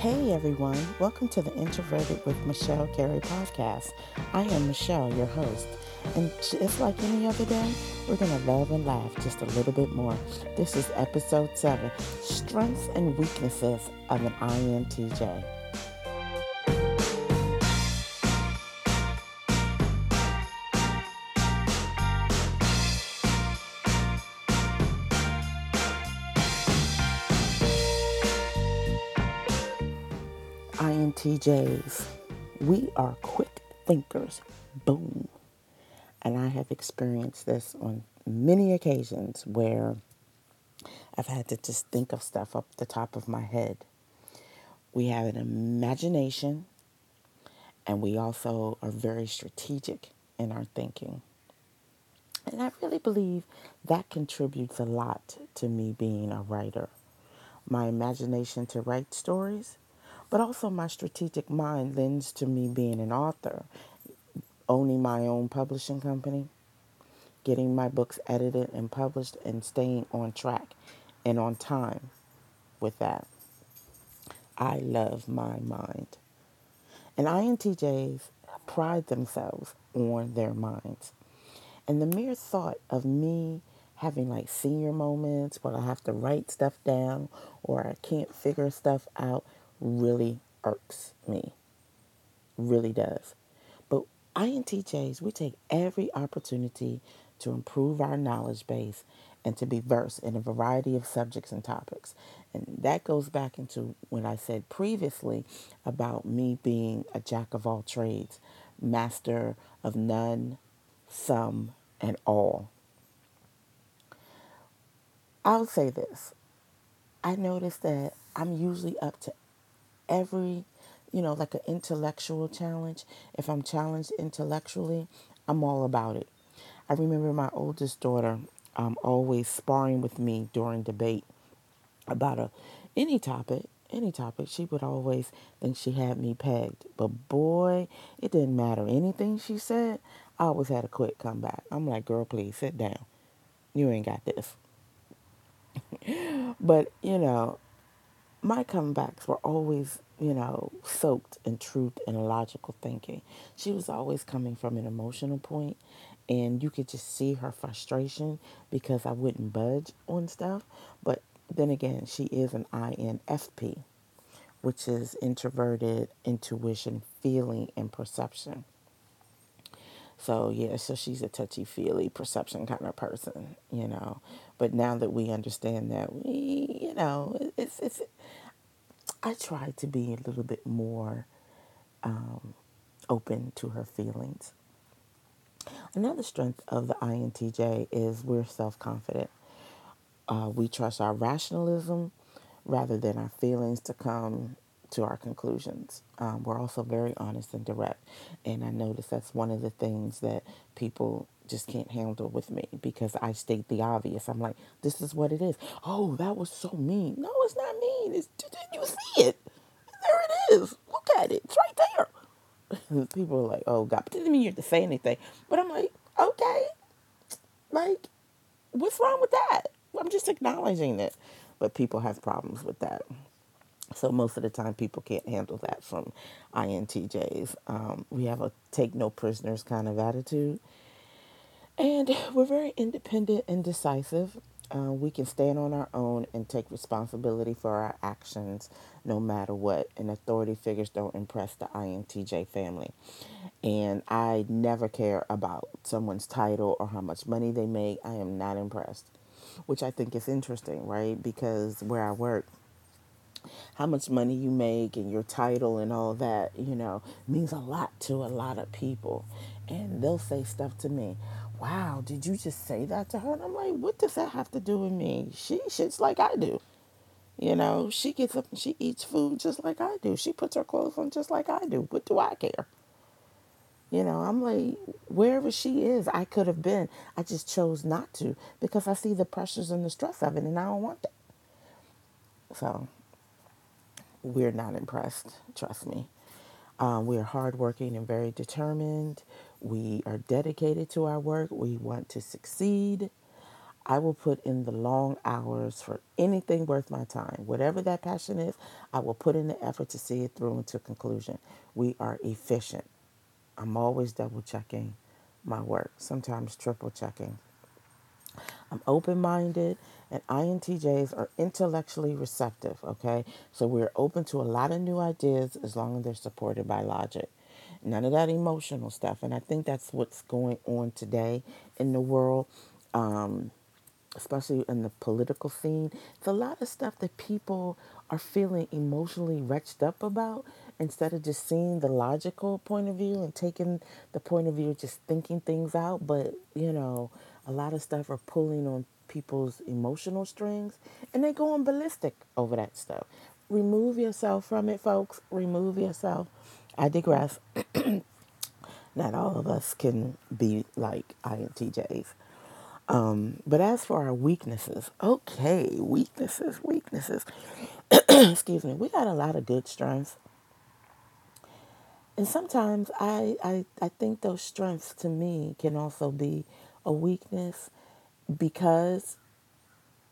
Hey everyone, welcome to the Introverted with Michelle Carey podcast. I am Michelle, your host, and just like any other day, we're going to love and laugh just a little bit more. This is episode 7 Strengths and Weaknesses of an INTJ. INTJs, we are quick thinkers. Boom. And I have experienced this on many occasions where I've had to just think of stuff up the top of my head. We have an imagination and we also are very strategic in our thinking. And I really believe that contributes a lot to me being a writer. My imagination to write stories but also, my strategic mind lends to me being an author, owning my own publishing company, getting my books edited and published, and staying on track and on time with that. I love my mind. And INTJs pride themselves on their minds. And the mere thought of me having like senior moments where I have to write stuff down or I can't figure stuff out really irks me. Really does. But INTJs, we take every opportunity to improve our knowledge base and to be versed in a variety of subjects and topics. And that goes back into when I said previously about me being a jack of all trades, master of none, some, and all. I'll say this. I notice that I'm usually up to every, you know, like an intellectual challenge, if I'm challenged intellectually, I'm all about it. I remember my oldest daughter um, always sparring with me during debate about a any topic, any topic. She would always think she had me pegged, but boy, it didn't matter anything she said. I always had a quick comeback. I'm like, girl, please sit down. You ain't got this. but you know, my comebacks were always, you know, soaked in truth and logical thinking. She was always coming from an emotional point, and you could just see her frustration because I wouldn't budge on stuff. But then again, she is an INFP, which is introverted intuition, feeling, and perception. So yeah, so she's a touchy feely perception kind of person, you know. But now that we understand that, we, you know, it's it's. I try to be a little bit more um, open to her feelings. Another strength of the INTJ is we're self confident. Uh, we trust our rationalism rather than our feelings to come to our conclusions. Um, we're also very honest and direct. And I notice that's one of the things that people just can't handle with me because I state the obvious. I'm like, this is what it is. Oh, that was so mean. No, it's not mean. It's, you see it? There it is. Look at it. It's right there. people are like, oh, God. But didn't mean you have to say anything. But I'm like, okay. Like, what's wrong with that? I'm just acknowledging it. But people have problems with that. So most of the time, people can't handle that from INTJs. Um, we have a take no prisoners kind of attitude, and we're very independent and decisive. Uh, we can stand on our own and take responsibility for our actions no matter what. And authority figures don't impress the INTJ family. And I never care about someone's title or how much money they make. I am not impressed, which I think is interesting, right? Because where I work, how much money you make and your title and all that, you know, means a lot to a lot of people. And they'll say stuff to me. Wow, did you just say that to her? And I'm like, what does that have to do with me? She shits like I do. You know, she gets up and she eats food just like I do. She puts her clothes on just like I do. What do I care? You know, I'm like, wherever she is, I could have been. I just chose not to because I see the pressures and the stress of it and I don't want that. So we're not impressed, trust me. Um, we are hardworking and very determined. We are dedicated to our work. We want to succeed. I will put in the long hours for anything worth my time. Whatever that passion is, I will put in the effort to see it through into conclusion. We are efficient. I'm always double checking my work, sometimes triple checking. I'm open minded, and INTJs are intellectually receptive, okay? So we're open to a lot of new ideas as long as they're supported by logic. None of that emotional stuff. And I think that's what's going on today in the world. Um, especially in the political scene, it's a lot of stuff that people are feeling emotionally wretched up about instead of just seeing the logical point of view and taking the point of view just thinking things out. But, you know, a lot of stuff are pulling on people's emotional strings and they going ballistic over that stuff. Remove yourself from it, folks. Remove yourself. I digress. Not all of us can be like INTJs. Um, but as for our weaknesses, okay, weaknesses, weaknesses. Excuse me. We got a lot of good strengths. And sometimes I, I, I think those strengths to me can also be a weakness because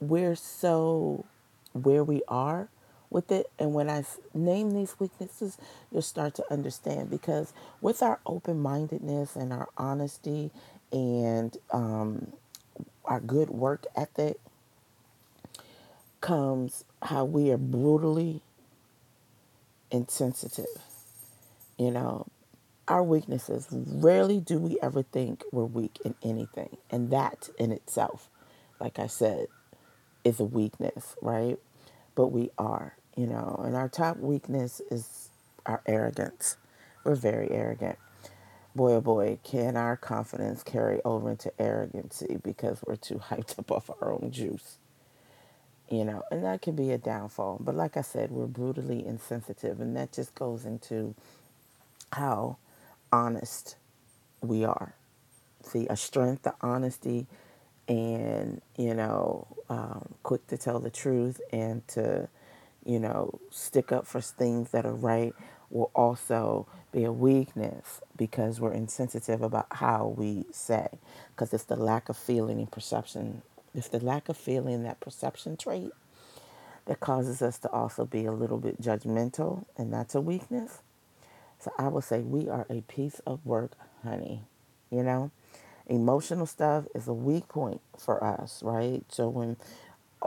we're so where we are with it. And when I name these weaknesses, you'll start to understand because with our open mindedness and our honesty and um, our good work ethic comes how we are brutally insensitive. You know, our weaknesses, rarely do we ever think we're weak in anything. And that in itself, like I said, is a weakness, right? But we are, you know, and our top weakness is our arrogance. We're very arrogant. Boy, oh boy, can our confidence carry over into arrogancy because we're too hyped up off our own juice, you know, and that can be a downfall. But like I said, we're brutally insensitive, and that just goes into how honest we are. See, a strength, the honesty, and, you know, um, quick to tell the truth and to, you know, stick up for things that are right will also be a weakness because we're insensitive about how we say. Because it's the lack of feeling and perception. It's the lack of feeling, that perception trait, that causes us to also be a little bit judgmental, and that's a weakness. So I would say we are a piece of work, honey. You know, emotional stuff is a weak point for us, right? So when,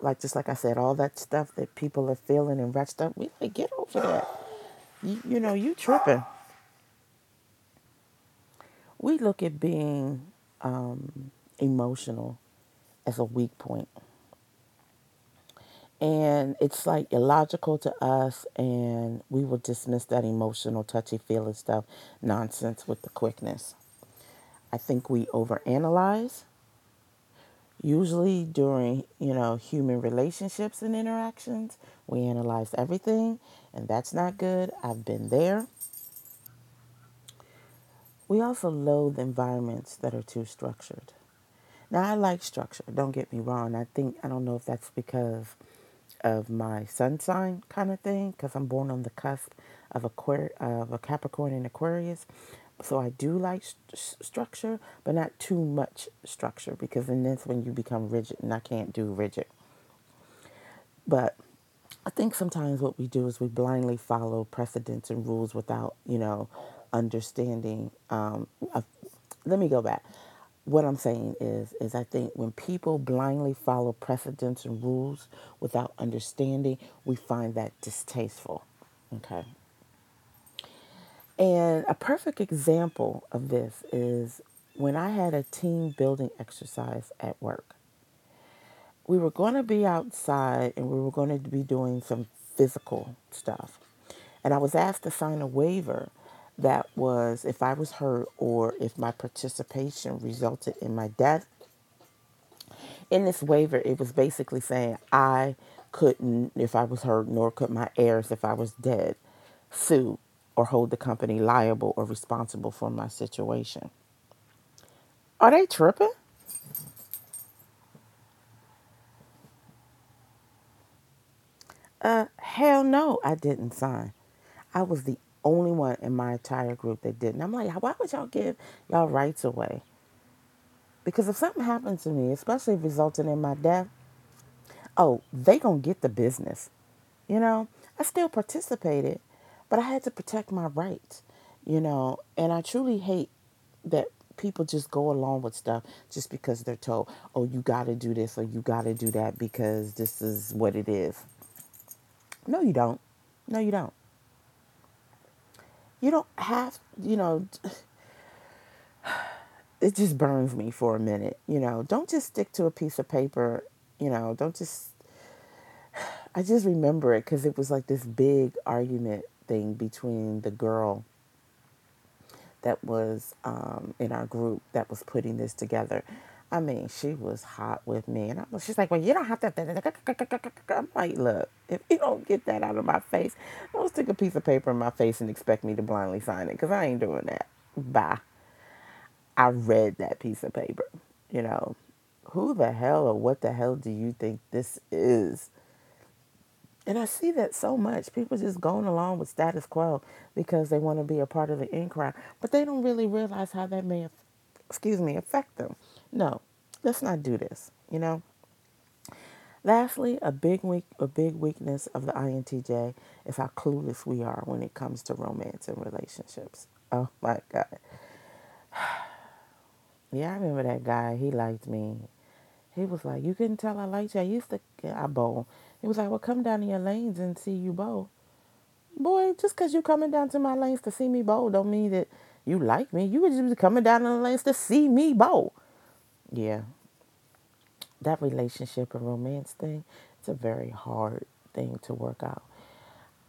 like just like I said, all that stuff that people are feeling and wretched up, we like get over that. You, you know, you tripping. We look at being um, emotional as a weak point. And it's like illogical to us, and we will dismiss that emotional, touchy feely stuff nonsense with the quickness. I think we overanalyze, usually during, you know, human relationships and interactions. We analyze everything, and that's not good. I've been there. We also loathe environments that are too structured. Now, I like structure, don't get me wrong. I think, I don't know if that's because of my sun sign kind of thing, because I'm born on the cusp of, Aquar- of a Capricorn and Aquarius. So I do like st- structure, but not too much structure, because then that's when you become rigid, and I can't do rigid. But I think sometimes what we do is we blindly follow precedents and rules without, you know, understanding. Um, let me go back. What I'm saying is, is I think when people blindly follow precedents and rules without understanding, we find that distasteful. Okay. And a perfect example of this is when I had a team building exercise at work we were going to be outside and we were going to be doing some physical stuff. And I was asked to sign a waiver that was if I was hurt or if my participation resulted in my death. In this waiver, it was basically saying I couldn't, if I was hurt, nor could my heirs, if I was dead, sue or hold the company liable or responsible for my situation. Are they tripping? Uh, hell no, I didn't sign. I was the only one in my entire group that didn't. I'm like, why would y'all give y'all rights away? Because if something happens to me, especially resulting in my death, oh, they gonna get the business. You know, I still participated, but I had to protect my rights. You know, and I truly hate that people just go along with stuff just because they're told, oh, you got to do this or you got to do that because this is what it is. No, you don't. No, you don't. You don't have, you know, it just burns me for a minute. You know, don't just stick to a piece of paper. You know, don't just. I just remember it because it was like this big argument between the girl that was um, in our group that was putting this together. I mean, she was hot with me, and I was, she's like, "Well, you don't have to." I'm like, "Look, if you don't get that out of my face, don't stick a piece of paper in my face and expect me to blindly sign it, because I ain't doing that." Bye. I read that piece of paper. You know, who the hell or what the hell do you think this is? And I see that so much. People just going along with status quo because they want to be a part of the in crowd, but they don't really realize how that may, excuse me, affect them. No, let's not do this. You know. Lastly, a big weak, a big weakness of the INTJ is how clueless we are when it comes to romance and relationships. Oh my God. Yeah, I remember that guy. He liked me. He was like, You couldn't tell I liked you. I used to, I bowl. He was like, Well, come down to your lanes and see you bowl. Boy, just because you coming down to my lanes to see me bowl don't mean that you like me. You were just coming down to the lanes to see me bowl. Yeah. That relationship and romance thing, it's a very hard thing to work out.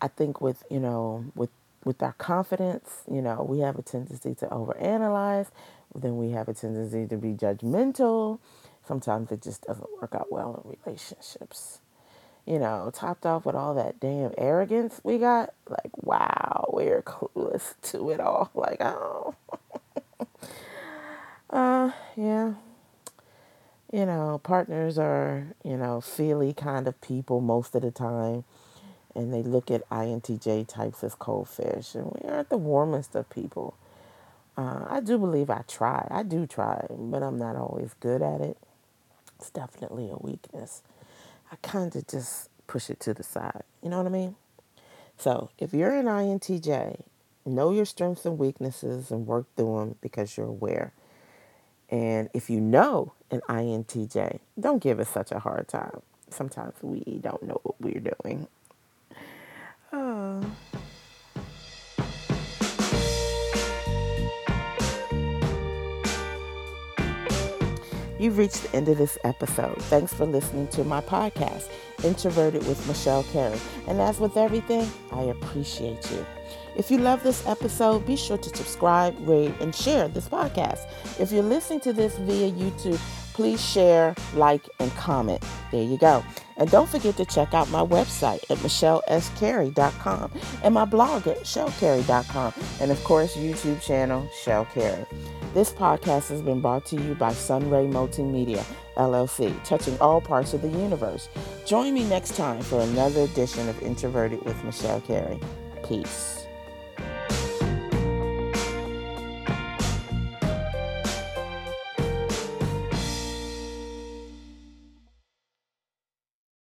I think with, you know, with with our confidence, you know, we have a tendency to overanalyze. Then we have a tendency to be judgmental. Sometimes it just doesn't work out well in relationships. You know, topped off with all that damn arrogance we got, like, wow, we're clueless to it all. Like, oh. uh, yeah. You know, partners are, you know, feely kind of people most of the time. And they look at INTJ types as cold fish. And we aren't the warmest of people. Uh, I do believe I try. I do try, but I'm not always good at it. It's definitely a weakness. I kind of just push it to the side. You know what I mean? So if you're an INTJ, know your strengths and weaknesses and work through them because you're aware. And if you know an INTJ, don't give us such a hard time. Sometimes we don't know what we're doing. You've reached the end of this episode. Thanks for listening to my podcast, Introverted with Michelle Carey. And as with everything, I appreciate you. If you love this episode, be sure to subscribe, rate, and share this podcast. If you're listening to this via YouTube, please share, like, and comment. There you go. And don't forget to check out my website at michellescarey.com and my blog at shellcarey.com. And of course, YouTube channel, Shell Carey. This podcast has been brought to you by Sunray Multimedia, LLC, touching all parts of the universe. Join me next time for another edition of Introverted with Michelle Carey. Peace.